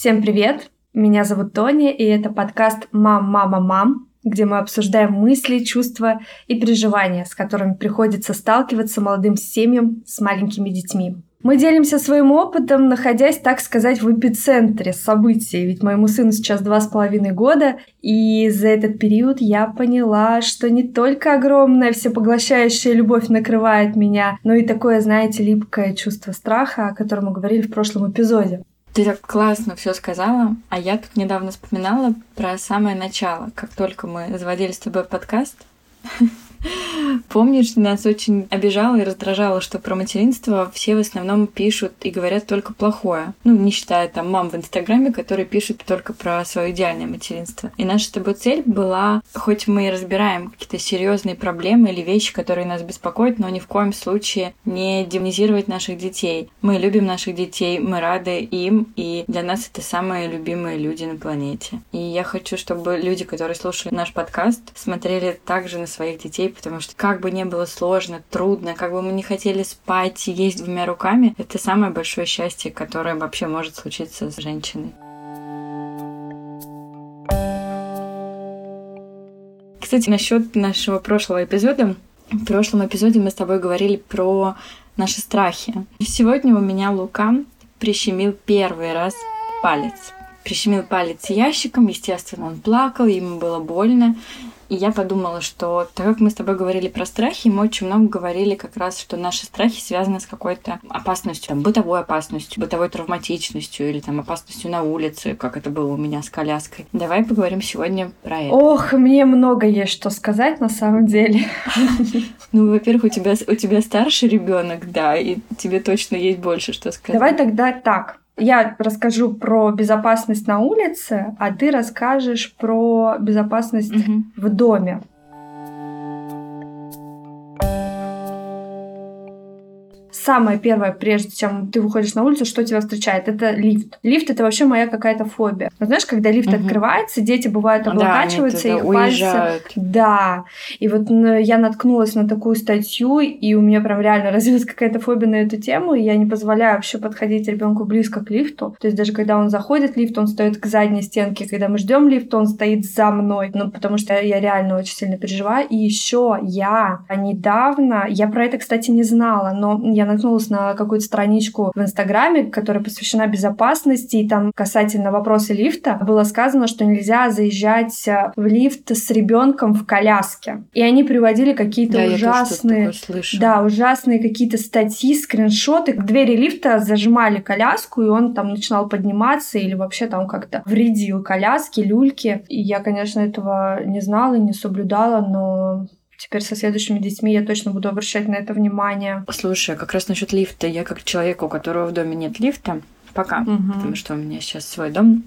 Всем привет! Меня зовут Тоня, и это подкаст «Мам, мама, мам», где мы обсуждаем мысли, чувства и переживания, с которыми приходится сталкиваться молодым семьям с маленькими детьми. Мы делимся своим опытом, находясь, так сказать, в эпицентре событий. Ведь моему сыну сейчас два с половиной года, и за этот период я поняла, что не только огромная всепоглощающая любовь накрывает меня, но и такое, знаете, липкое чувство страха, о котором мы говорили в прошлом эпизоде. Ты так классно все сказала, а я тут недавно вспоминала про самое начало, как только мы заводили с тобой подкаст. Помнишь, нас очень обижало и раздражало, что про материнство все в основном пишут и говорят только плохое. Ну, не считая там мам в Инстаграме, которые пишут только про свое идеальное материнство. И наша с тобой цель была, хоть мы и разбираем какие-то серьезные проблемы или вещи, которые нас беспокоят, но ни в коем случае не демонизировать наших детей. Мы любим наших детей, мы рады им, и для нас это самые любимые люди на планете. И я хочу, чтобы люди, которые слушали наш подкаст, смотрели также на своих детей, потому что как бы не было сложно, трудно, как бы мы не хотели спать, есть двумя руками, это самое большое счастье, которое вообще может случиться с женщиной. Кстати, насчет нашего прошлого эпизода. В прошлом эпизоде мы с тобой говорили про наши страхи. Сегодня у меня Лука прищемил первый раз палец. Прищемил палец ящиком, естественно, он плакал, ему было больно. И я подумала, что так как мы с тобой говорили про страхи, мы очень много говорили как раз, что наши страхи связаны с какой-то опасностью, там, бытовой опасностью, бытовой травматичностью или там опасностью на улице, как это было у меня с коляской. Давай поговорим сегодня про это. Ох, мне много есть что сказать на самом деле. Ну, во-первых, у тебя, у тебя старший ребенок, да, и тебе точно есть больше что сказать. Давай тогда так. Я расскажу про безопасность на улице, а ты расскажешь про безопасность угу. в доме. Самое первое, прежде чем ты выходишь на улицу, что тебя встречает, это лифт. Лифт это вообще моя какая-то фобия. Но знаешь, когда лифт угу. открывается, дети бывают облокачиваются, да, и пальцы. Да. И вот я наткнулась на такую статью, и у меня прям реально развилась какая-то фобия на эту тему, и я не позволяю вообще подходить ребенку близко к лифту. То есть даже когда он заходит в лифт, он стоит к задней стенке, когда мы ждем лифт, он стоит за мной. Ну, потому что я реально очень сильно переживаю. И еще я недавно, я про это, кстати, не знала, но я наткнулась на какую-то страничку в Инстаграме, которая посвящена безопасности, и там касательно вопроса лифта было сказано, что нельзя заезжать э, в лифт с ребенком в коляске. И они приводили какие-то да, ужасные, да, ужасные какие-то статьи, скриншоты. Двери лифта зажимали коляску, и он там начинал подниматься или вообще там как-то вредил коляске, люльке. И я, конечно, этого не знала и не соблюдала, но Теперь со следующими детьми я точно буду обращать на это внимание. Слушай, а как раз насчет лифта. Я как человек, у которого в доме нет лифта, пока, угу. потому что у меня сейчас свой дом,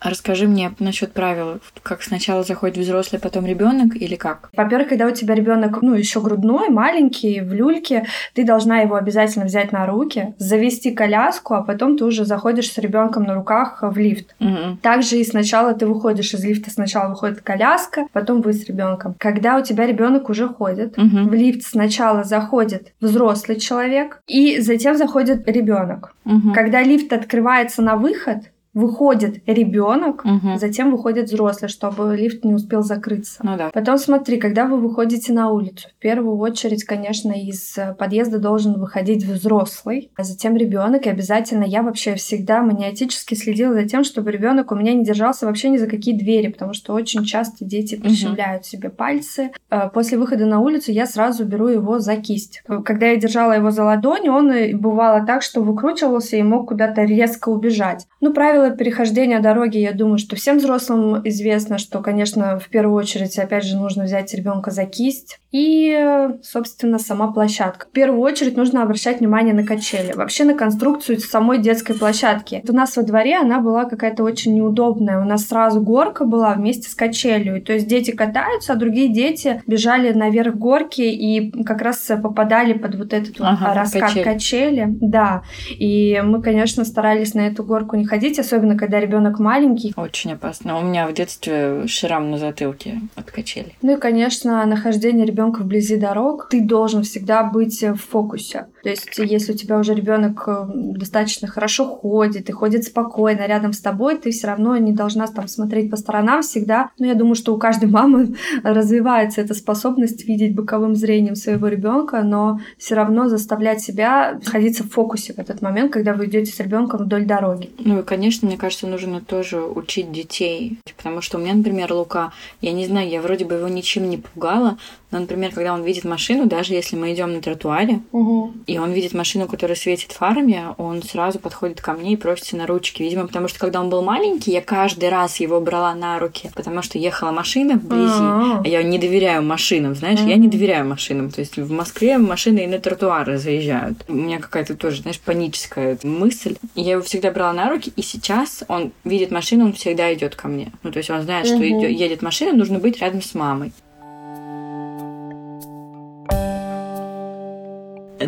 Расскажи мне насчет правил, как сначала заходит взрослый, потом ребенок или как? Во-первых, когда у тебя ребенок, ну, еще грудной, маленький, в люльке, ты должна его обязательно взять на руки, завести коляску, а потом ты уже заходишь с ребенком на руках в лифт. Угу. Также и сначала ты выходишь из лифта, сначала выходит коляска, потом вы с ребенком. Когда у тебя ребенок уже ходит, угу. в лифт сначала заходит взрослый человек, и затем заходит ребенок. Угу. Когда лифт открывается на выход, выходит ребенок, угу. затем выходит взрослый, чтобы лифт не успел закрыться. Ну да. Потом смотри, когда вы выходите на улицу, в первую очередь, конечно, из подъезда должен выходить взрослый, а затем ребенок. И обязательно я вообще всегда маниатически следила за тем, чтобы ребенок у меня не держался вообще ни за какие двери, потому что очень часто дети прищемляют угу. себе пальцы. Э, после выхода на улицу я сразу беру его за кисть. Когда я держала его за ладонь, он бывало так, что выкручивался и мог куда-то резко убежать. Ну, правило правила перехождения дороги, я думаю, что всем взрослым известно, что, конечно, в первую очередь, опять же, нужно взять ребенка за кисть. И, собственно, сама площадка. В первую очередь нужно обращать внимание на качели. Вообще на конструкцию самой детской площадки. У нас во дворе она была какая-то очень неудобная. У нас сразу горка была вместе с качелью. То есть дети катаются, а другие дети бежали наверх горки и как раз попадали под вот этот ага, раскат качели. качели. Да. И мы, конечно, старались на эту горку не ходить, особенно когда ребенок маленький. Очень опасно. У меня в детстве шрам на затылке от качели. Ну и, конечно, нахождение ребенка вблизи дорог. Ты должен всегда быть в фокусе. То есть, если у тебя уже ребенок э, достаточно хорошо ходит и ходит спокойно рядом с тобой, ты все равно не должна там смотреть по сторонам всегда. Но я думаю, что у каждой мамы развивается эта способность видеть боковым зрением своего ребенка, но все равно заставлять себя находиться в фокусе в этот момент, когда вы идете с ребенком вдоль дороги. Ну и, конечно, мне кажется, нужно тоже учить детей, потому что у меня, например, Лука, я не знаю, я вроде бы его ничем не пугала, но, например, когда он видит машину, даже если мы идем на тротуаре, угу. и он видит машину, которая светит фарами, он сразу подходит ко мне и просится на ручки. Видимо, потому что когда он был маленький, я каждый раз его брала на руки, потому что ехала машина вблизи. А, я не доверяю машинам, знаешь, я не доверяю машинам. То есть в Москве машины и на тротуары заезжают. У меня какая-то тоже, знаешь, паническая мысль. Я его всегда брала на руки, и сейчас он видит машину, он всегда идет ко мне. Ну, то есть он знает, что едет машина, нужно быть рядом с мамой.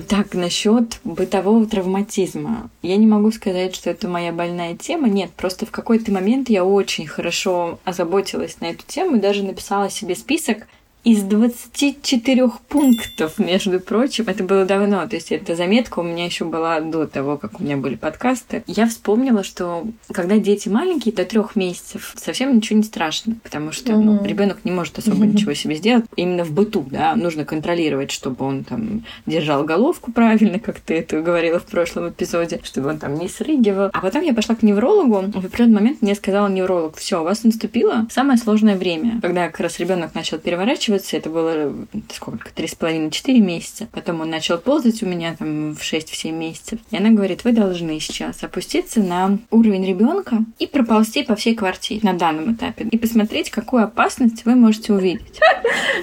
Так, насчет бытового травматизма. Я не могу сказать, что это моя больная тема. Нет, просто в какой-то момент я очень хорошо озаботилась на эту тему и даже написала себе список из 24 пунктов, между прочим, это было давно, то есть эта заметка у меня еще была до того, как у меня были подкасты. Я вспомнила, что когда дети маленькие, до трех месяцев, совсем ничего не страшно, потому что mm-hmm. ну, ребенок не может особо mm-hmm. ничего себе сделать. Именно в быту, да, нужно контролировать, чтобы он там держал головку правильно, как ты это говорила в прошлом эпизоде, чтобы он там не срыгивал. А потом я пошла к неврологу, в определенный момент мне сказал невролог, все, у вас наступило самое сложное время, когда как раз ребенок начал переворачивать разворачиваться. Это было сколько? Три с половиной, четыре месяца. Потом он начал ползать у меня там в 6-7 месяцев. И она говорит, вы должны сейчас опуститься на уровень ребенка и проползти по всей квартире на данном этапе. И посмотреть, какую опасность вы можете увидеть.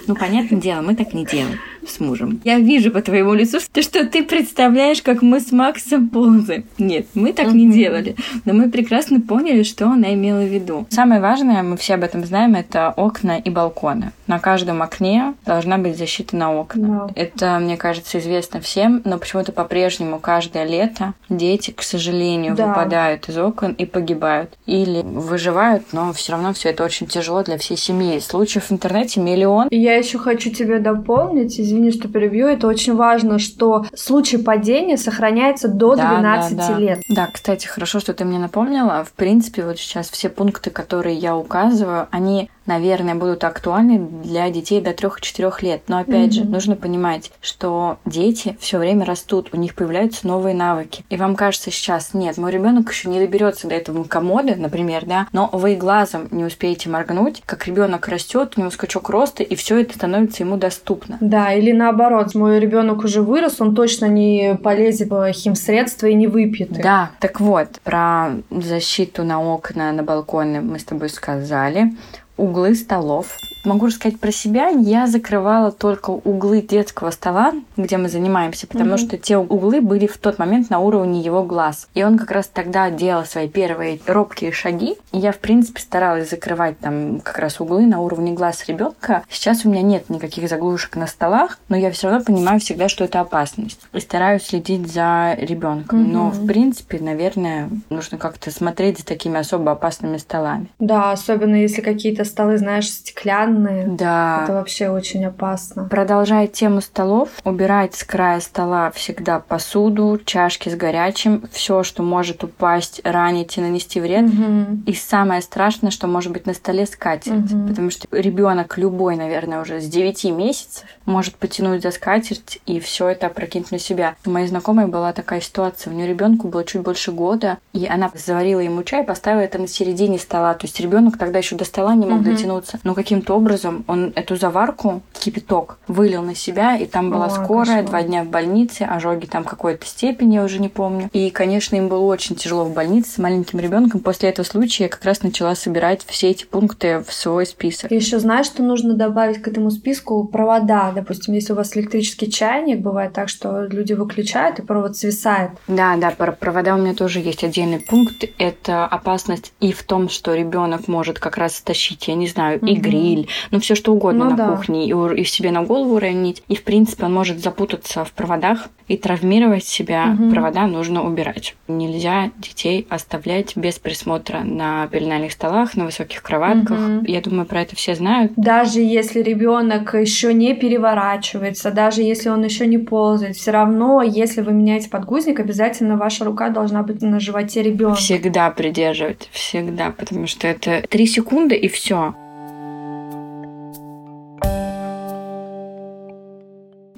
Ну, понятное дело, мы так не делаем с мужем. Я вижу по твоему лицу, что, что ты представляешь, как мы с Максом ползаем. Нет, мы так не делали. Но мы прекрасно поняли, что она имела в виду. Самое важное, мы все об этом знаем, это окна и балконы. На каждом окне должна быть защита на окна. Это, мне кажется, известно всем, но почему-то по-прежнему каждое лето дети, к сожалению, да. выпадают из окон и погибают. Или выживают, но все равно все это очень тяжело для всей семьи. Случаев в интернете миллион. Я еще хочу тебе дополнить, извини, что перебью, это очень важно, что случай падения сохраняется до да, 12 да, да. лет. Да, кстати, хорошо, что ты мне напомнила. В принципе, вот сейчас все пункты, которые я указываю, они наверное, будут актуальны для детей до 3-4 лет. Но опять mm-hmm. же, нужно понимать, что дети все время растут, у них появляются новые навыки. И вам кажется сейчас, нет, мой ребенок еще не доберется до этого комода, например, да, но вы глазом не успеете моргнуть, как ребенок растет, у него скачок роста, и все это становится ему доступно. Да, или наоборот, мой ребенок уже вырос, он точно не полезет в химсредства и не выпьет. Их. Да, так вот, про защиту на окна, на балконы мы с тобой сказали углы столов. Могу рассказать про себя. Я закрывала только углы детского стола, где мы занимаемся, потому mm-hmm. что те углы были в тот момент на уровне его глаз. И он как раз тогда делал свои первые робкие шаги. И я, в принципе, старалась закрывать там как раз углы на уровне глаз ребенка. Сейчас у меня нет никаких заглушек на столах, но я все равно понимаю всегда, что это опасность. И стараюсь следить за ребенком. Mm-hmm. Но, в принципе, наверное, нужно как-то смотреть за такими особо опасными столами. Да, особенно если какие-то столы, знаешь, стеклянные. Да. Это вообще очень опасно. Продолжая тему столов, убирать с края стола всегда посуду, чашки с горячим, все, что может упасть, ранить и нанести вред. Угу. И самое страшное, что может быть на столе скатерть. Угу. Потому что ребенок любой, наверное, уже с 9 месяцев может потянуть за скатерть и все это опрокинуть на себя. У моей знакомой была такая ситуация. У нее ребенку было чуть больше года, и она заварила ему чай, поставила это на середине стола. То есть ребенок тогда еще до стола не мог мог угу. дотянуться. Но каким-то образом он эту заварку, кипяток, вылил на себя, и там была О, скорая, два дня в больнице, ожоги там какой-то степени, я уже не помню. И, конечно, им было очень тяжело в больнице с маленьким ребенком. После этого случая я как раз начала собирать все эти пункты в свой список. И еще знаешь, что нужно добавить к этому списку провода. Допустим, если у вас электрический чайник, бывает так, что люди выключают, и провод свисает. Да, да, про провода у меня тоже есть отдельный пункт. Это опасность и в том, что ребенок может как раз стащить я не знаю, и гриль, ну все что угодно ну, на да. кухне, и, и себе на голову уронить. И, в принципе, он может запутаться в проводах и травмировать себя. Угу. Провода нужно убирать. Нельзя детей оставлять без присмотра на пеленальных столах, на высоких кроватках. Угу. Я думаю, про это все знают. Даже если ребенок еще не переворачивается, даже если он еще не ползает, все равно, если вы меняете подгузник, обязательно ваша рука должна быть на животе ребенка. Всегда придерживать, всегда, потому что это три секунды и все.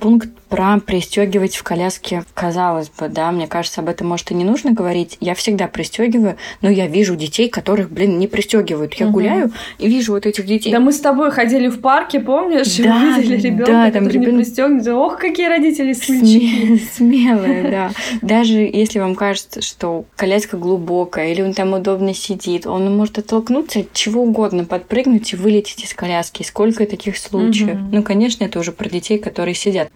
Пункт про пристегивать в коляске, казалось бы, да, мне кажется, об этом, может, и не нужно говорить. Я всегда пристегиваю, но я вижу детей, которых, блин, не пристегивают. Я угу. гуляю и вижу вот этих детей. Да мы с тобой ходили в парке, помнишь? Да, видели ребенка, да, там ребенок... не пристегнут. Ох, какие родители смельчаки. Смелые, да. Даже если вам кажется, что коляска глубокая, или он там удобно сидит, он может оттолкнуться от чего угодно, подпрыгнуть и вылететь из коляски. Сколько таких случаев? Ну, конечно, это уже про детей, которые сидят.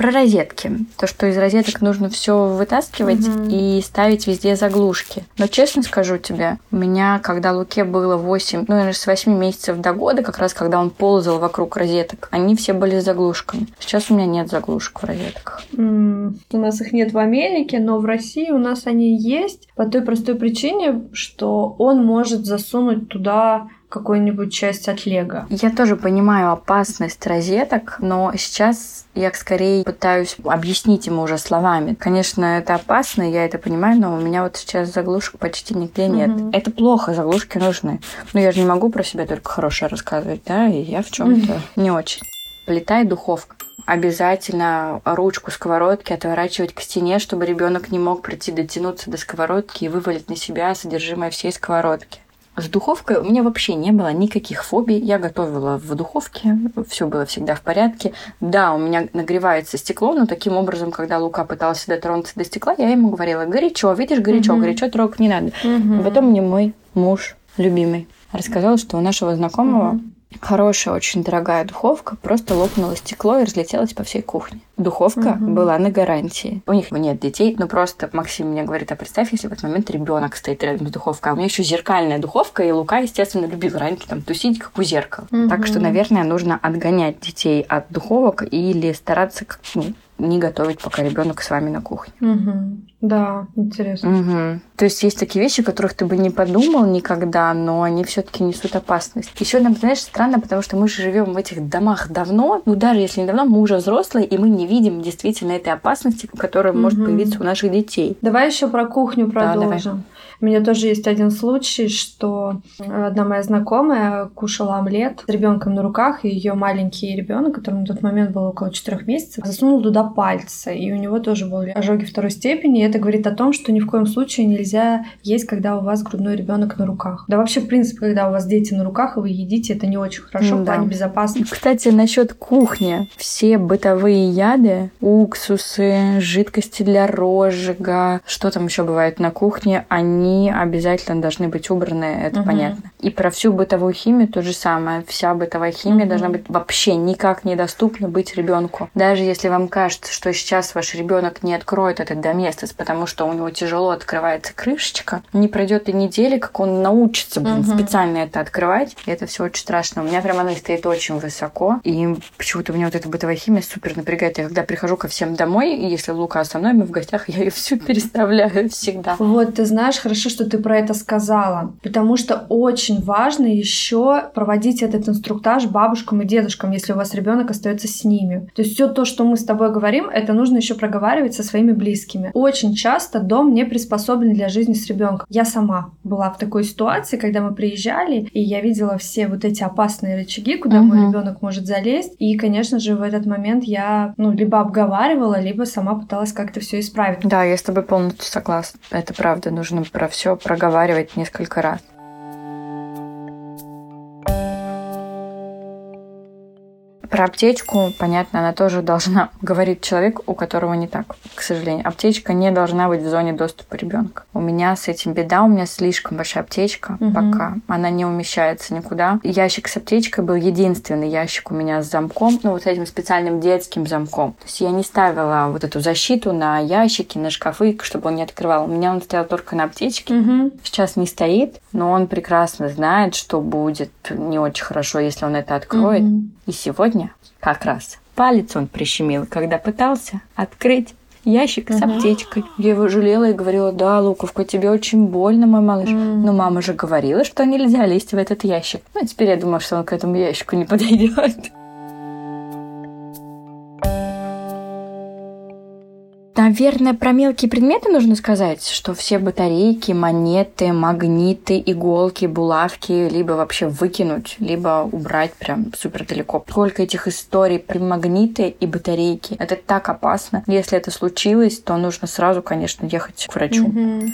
Про розетки. То, что из розеток нужно все вытаскивать угу. и ставить везде заглушки. Но честно скажу тебе, у меня, когда Луке было 8, ну, наверное, с 8 месяцев до года, как раз когда он ползал вокруг розеток, они все были с заглушками. Сейчас у меня нет заглушек в розетках. Mm, у нас их нет в Америке, но в России у нас они есть по той простой причине, что он может засунуть туда какую-нибудь часть от Лего. Я тоже понимаю опасность розеток, но сейчас я скорее пытаюсь объяснить ему уже словами. Конечно, это опасно, я это понимаю, но у меня вот сейчас заглушек почти нигде нет. Mm-hmm. Это плохо, заглушки нужны. Но я же не могу про себя только хорошее рассказывать, да, и я в чем-то mm-hmm. не очень. И духовка обязательно ручку сковородки отворачивать к стене, чтобы ребенок не мог прийти дотянуться до сковородки и вывалить на себя содержимое всей сковородки. С духовкой у меня вообще не было никаких фобий. Я готовила в духовке, все было всегда в порядке. Да, у меня нагревается стекло, но таким образом, когда Лука пытался дотронуться до стекла, я ему говорила, горячо, видишь, горячо, угу. горячо, трогать не надо. Угу. потом мне мой муж любимый рассказал, что у нашего знакомого угу хорошая, очень дорогая духовка, просто лопнуло стекло и разлетелось по всей кухне. Духовка угу. была на гарантии. У них нет детей, но просто Максим мне говорит, а представь, если в этот момент ребенок стоит рядом с духовкой, а у меня еще зеркальная духовка, и Лука, естественно, любил раньше там тусить, как у зеркала. Угу. Так что, наверное, нужно отгонять детей от духовок или стараться ну, не готовить, пока ребенок с вами на кухне. Угу. Да, интересно. Угу. То есть есть такие вещи, о которых ты бы не подумал никогда, но они все-таки несут опасность. Еще нам, знаешь, странно, потому что мы же живем в этих домах давно, ну даже если не давно, мы уже взрослые, и мы не видим действительно этой опасности, которая угу. может появиться у наших детей. Давай еще про кухню продолжим. Да, давай. У меня тоже есть один случай, что одна моя знакомая кушала омлет с ребенком на руках, и ее маленький ребенок, которому на тот момент было около четырех месяцев, засунул туда пальцы, и у него тоже были ожоги второй степени. Это говорит о том, что ни в коем случае нельзя есть, когда у вас грудной ребенок на руках. Да вообще, в принципе, когда у вас дети на руках, и вы едите, это не очень хорошо да. в плане безопасности. Кстати, насчет кухни. Все бытовые яды, уксусы, жидкости для розжига, что там еще бывает на кухне, они они обязательно должны быть убраны, это угу. понятно. И про всю бытовую химию то же самое. Вся бытовая химия угу. должна быть вообще никак недоступна быть ребенку. Даже если вам кажется, что сейчас ваш ребенок не откроет этот доместос, потому что у него тяжело открывается крышечка, не пройдет и недели, как он научится блин, угу. специально это открывать. И это все очень страшно. У меня прям она стоит очень высоко. И почему-то меня вот эта бытовая химия супер напрягает. Я когда прихожу ко всем домой, и если Лука со мной, мы в гостях, я ее всю переставляю всегда. Вот, ты знаешь, хорошо, что ты про это сказала, потому что очень важно еще проводить этот инструктаж бабушкам и дедушкам, если у вас ребенок остается с ними. То есть все то, что мы с тобой говорим, это нужно еще проговаривать со своими близкими. Очень часто дом не приспособлен для жизни с ребенком. Я сама была в такой ситуации, когда мы приезжали, и я видела все вот эти опасные рычаги, куда угу. мой ребенок может залезть. И, конечно же, в этот момент я, ну, либо обговаривала, либо сама пыталась как-то все исправить. Да, я с тобой полностью согласна. Это правда, нужно про все проговаривать несколько раз. Про аптечку, понятно, она тоже должна, говорить человек, у которого не так, к сожалению. Аптечка не должна быть в зоне доступа ребенка. У меня с этим беда, у меня слишком большая аптечка угу. пока. Она не умещается никуда. Ящик с аптечкой был единственный ящик у меня с замком, ну вот с этим специальным детским замком. То есть я не ставила вот эту защиту на ящики, на шкафы, чтобы он не открывал. У меня он стоял только на аптечке. Угу. Сейчас не стоит, но он прекрасно знает, что будет не очень хорошо, если он это откроет. Угу. И сегодня как раз палец он прищемил, когда пытался открыть ящик с аптечкой. Я его жалела и говорила, да, Луковка, тебе очень больно, мой малыш. Но мама же говорила, что нельзя лезть в этот ящик. Ну, теперь я думаю, что он к этому ящику не подойдет. Наверное, про мелкие предметы нужно сказать, что все батарейки, монеты, магниты, иголки, булавки либо вообще выкинуть, либо убрать прям супер далеко. Сколько этих историй про магниты и батарейки. Это так опасно. Если это случилось, то нужно сразу, конечно, ехать к врачу. Mm-hmm.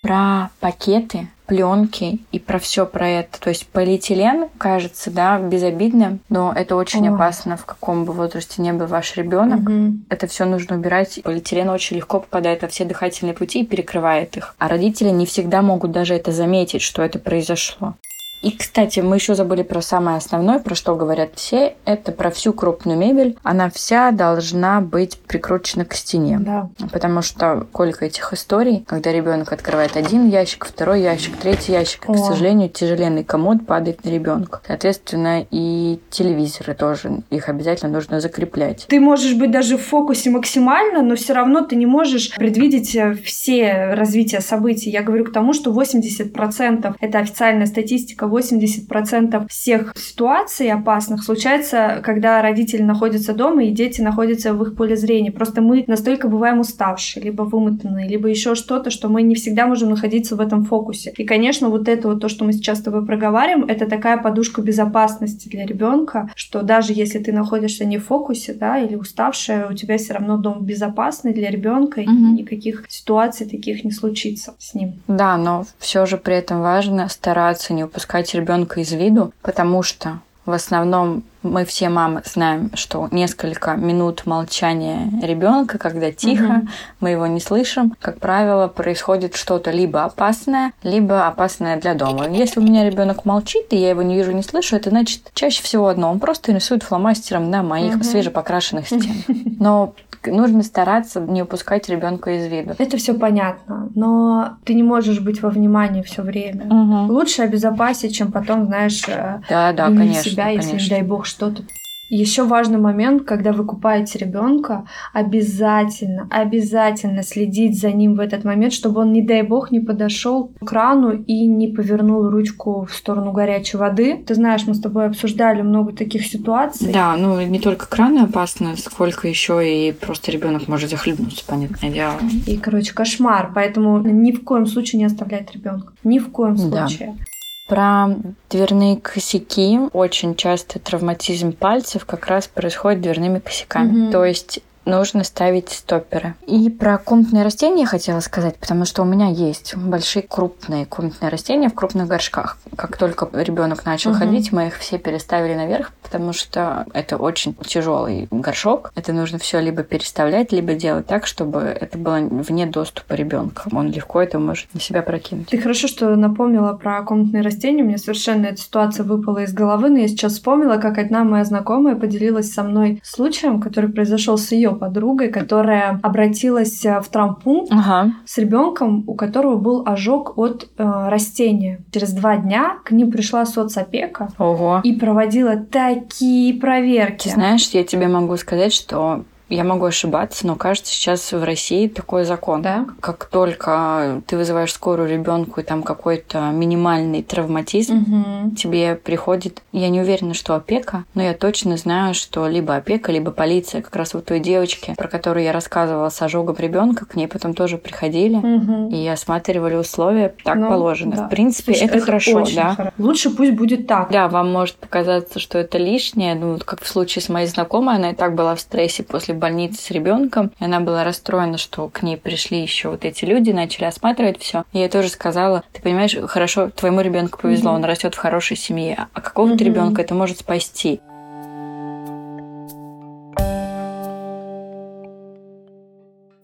Про пакеты пленки и про все про это. То есть полиэтилен кажется, да, безобидным, но это очень Ой. опасно, в каком бы возрасте не был ваш ребенок. Угу. Это все нужно убирать. Полиэтилен очень легко попадает во все дыхательные пути и перекрывает их. А родители не всегда могут даже это заметить, что это произошло. И, кстати, мы еще забыли про самое основное, про что говорят все. Это про всю крупную мебель. Она вся должна быть прикручена к стене. Да. Потому что сколько этих историй, когда ребенок открывает один ящик, второй ящик, третий ящик, О. к сожалению, тяжеленный комод падает на ребенка. Соответственно, и телевизоры тоже, их обязательно нужно закреплять. Ты можешь быть даже в фокусе максимально, но все равно ты не можешь предвидеть э, все развития событий. Я говорю к тому, что 80% это официальная статистика 80% всех ситуаций опасных случается, когда родители находятся дома и дети находятся в их поле зрения. Просто мы настолько бываем уставшие, либо вымотанные, либо еще что-то, что мы не всегда можем находиться в этом фокусе. И, конечно, вот это вот то, что мы сейчас с тобой проговариваем, это такая подушка безопасности для ребенка, что даже если ты находишься не в фокусе, да, или уставшая, у тебя все равно дом безопасный для ребенка, угу. и никаких ситуаций таких не случится с ним. Да, но все же при этом важно стараться не упускать упускать ребенка из виду, потому что в основном мы все мамы знаем, что несколько минут молчания ребенка, когда тихо, угу. мы его не слышим, как правило, происходит что-то либо опасное, либо опасное для дома. Если у меня ребенок молчит, и я его не вижу, не слышу, это значит чаще всего одно. Он просто рисует фломастером на моих угу. свежепокрашенных стенах. Но нужно стараться не упускать ребенка из виду. Это все понятно, но ты не можешь быть во внимании все время. Угу. Лучше обезопасить, чем потом, знаешь, э, да, да, конечно, себя, если, не дай бог, что-то еще важный момент, когда вы купаете ребенка, обязательно, обязательно следить за ним в этот момент, чтобы он, не дай бог, не подошел к крану и не повернул ручку в сторону горячей воды. Ты знаешь, мы с тобой обсуждали много таких ситуаций. Да, ну не только краны опасно, сколько еще и просто ребенок может захлебнуться, понятное дело. И, короче, кошмар. Поэтому ни в коем случае не оставлять ребенка. Ни в коем случае. Да. Про дверные косяки очень часто травматизм пальцев как раз происходит дверными косяками. Угу. То есть нужно ставить стопперы. И про комнатные растения я хотела сказать, потому что у меня есть большие крупные комнатные растения в крупных горшках. Как только ребенок начал угу. ходить, мы их все переставили наверх, потому что это очень тяжелый горшок. Это нужно все либо переставлять, либо делать так, чтобы это было вне доступа ребенка. Он легко это может на себя прокинуть. Ты хорошо, что напомнила про комнатные растения. У меня совершенно эта ситуация выпала из головы, но я сейчас вспомнила, как одна моя знакомая поделилась со мной случаем, который произошел с ее подругой, которая обратилась э, в травмпункт ага. с ребенком, у которого был ожог от э, растения. Через два дня к ним пришла соцопека Ого. и проводила такие проверки. Ты знаешь, я тебе могу сказать, что я могу ошибаться, но кажется, сейчас в России такой закон. Да? Как только ты вызываешь скорую ребенку и там какой-то минимальный травматизм, угу. тебе приходит, я не уверена, что опека, но я точно знаю, что либо опека, либо полиция. Как раз вот той девочке, про которую я рассказывала с ожогом ребенка, к ней потом тоже приходили угу. и осматривали условия. Так ну, положено. Да. В принципе, Слушай, это, это хорошо, да. Хорошо. Лучше пусть будет так. Да, вам может показаться, что это лишнее. Ну, как в случае с моей знакомой, она и так была в стрессе после больнице с ребенком. И она была расстроена, что к ней пришли еще вот эти люди, начали осматривать все. И я тоже сказала, ты понимаешь, хорошо, твоему ребенку повезло, mm-hmm. он растет в хорошей семье, а какого-то mm-hmm. ребенка это может спасти.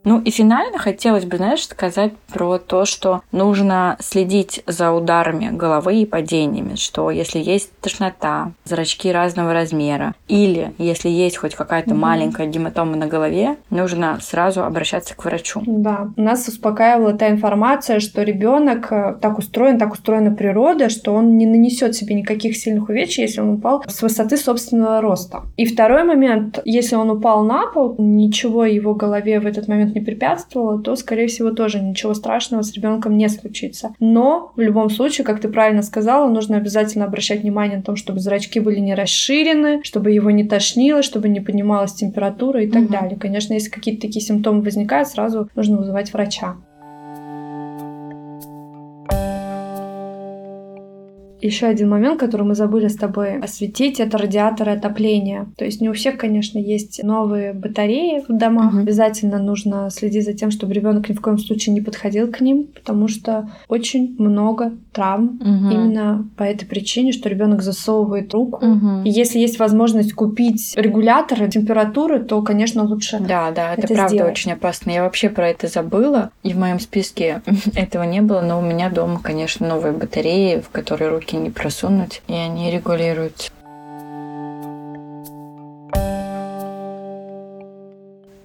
Ну и финально хотелось бы, знаешь, сказать про то, что нужно следить за ударами головы и падениями, что если есть тошнота, зрачки разного размера, или если есть хоть какая-то mm-hmm. маленькая гематома на голове, нужно сразу обращаться к врачу. Да, нас успокаивала та информация, что ребенок э, так устроен, так устроена природа, что он не нанесет себе никаких сильных увечий, если он упал с высоты собственного роста. И второй момент, если он упал на пол, ничего его голове в этот момент не препятствовало, то, скорее всего, тоже ничего страшного с ребенком не случится. Но в любом случае, как ты правильно сказала, нужно обязательно обращать внимание на том, чтобы зрачки были не расширены, чтобы его не тошнило, чтобы не поднималась температура и так угу. далее. Конечно, если какие-то такие симптомы возникают, сразу нужно вызывать врача. Еще один момент, который мы забыли с тобой осветить, это радиаторы отопления. То есть не у всех, конечно, есть новые батареи в домах. Угу. Обязательно нужно следить за тем, чтобы ребенок ни в коем случае не подходил к ним, потому что очень много травм угу. именно по этой причине, что ребенок засовывает руку. Угу. И если есть возможность купить регуляторы температуры, то, конечно, лучше. Да, да, это, это правда сделать. очень опасно. Я вообще про это забыла, и в моем списке этого не было, но у меня дома, конечно, новые батареи, в которые руки руки не просунуть, и они регулируются.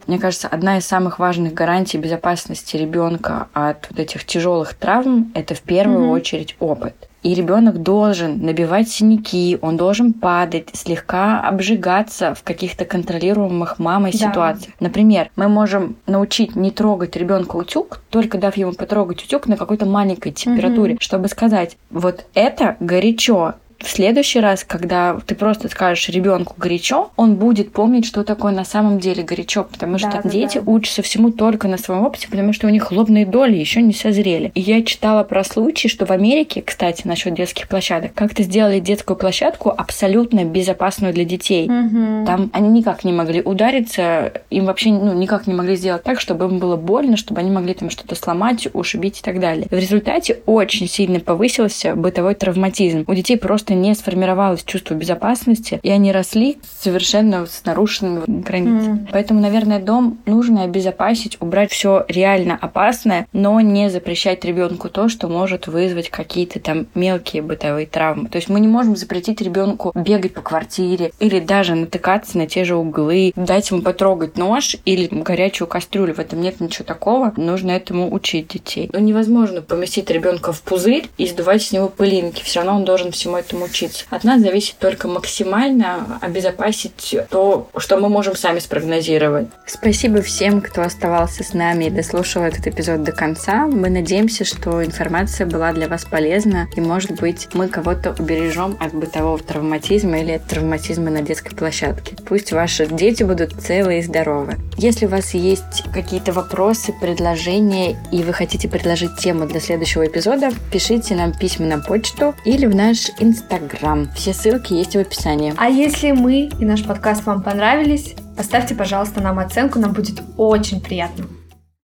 Мне кажется, одна из самых важных гарантий безопасности ребенка от вот этих тяжелых травм это в первую mm-hmm. очередь опыт. И ребенок должен набивать синяки, он должен падать, слегка обжигаться в каких-то контролируемых мамой да. ситуациях. Например, мы можем научить не трогать ребенка утюг, только дав ему потрогать утюг на какой-то маленькой температуре, угу. чтобы сказать, вот это горячо, в следующий раз, когда ты просто скажешь ребенку горячо, он будет помнить, что такое на самом деле горячо, потому что да, дети да. учатся всему только на своем опыте, потому что у них лобные доли еще не созрели. И я читала про случай, что в Америке, кстати, насчет детских площадок, как-то сделали детскую площадку абсолютно безопасную для детей. Угу. Там они никак не могли удариться, им вообще ну, никак не могли сделать так, чтобы им было больно, чтобы они могли там что-то сломать, ушибить и так далее. В результате очень сильно повысился бытовой травматизм. У детей просто просто не сформировалось чувство безопасности, и они росли совершенно с нарушенными границами. Mm. Поэтому, наверное, дом нужно обезопасить, убрать все реально опасное, но не запрещать ребенку то, что может вызвать какие-то там мелкие бытовые травмы. То есть мы не можем запретить ребенку бегать по квартире или даже натыкаться на те же углы, дать ему потрогать нож или горячую кастрюлю. В этом нет ничего такого. Нужно этому учить детей. Но невозможно поместить ребенка в пузырь и сдувать с него пылинки. Все равно он должен всему этому этому учиться. От нас зависит только максимально обезопасить то, что мы можем сами спрогнозировать. Спасибо всем, кто оставался с нами и дослушал этот эпизод до конца. Мы надеемся, что информация была для вас полезна, и, может быть, мы кого-то убережем от бытового травматизма или от травматизма на детской площадке. Пусть ваши дети будут целы и здоровы. Если у вас есть какие-то вопросы, предложения, и вы хотите предложить тему для следующего эпизода, пишите нам письма на почту или в наш инстаграм Инстаграм. Все ссылки есть в описании. А если мы и наш подкаст вам понравились, поставьте, пожалуйста, нам оценку, нам будет очень приятно.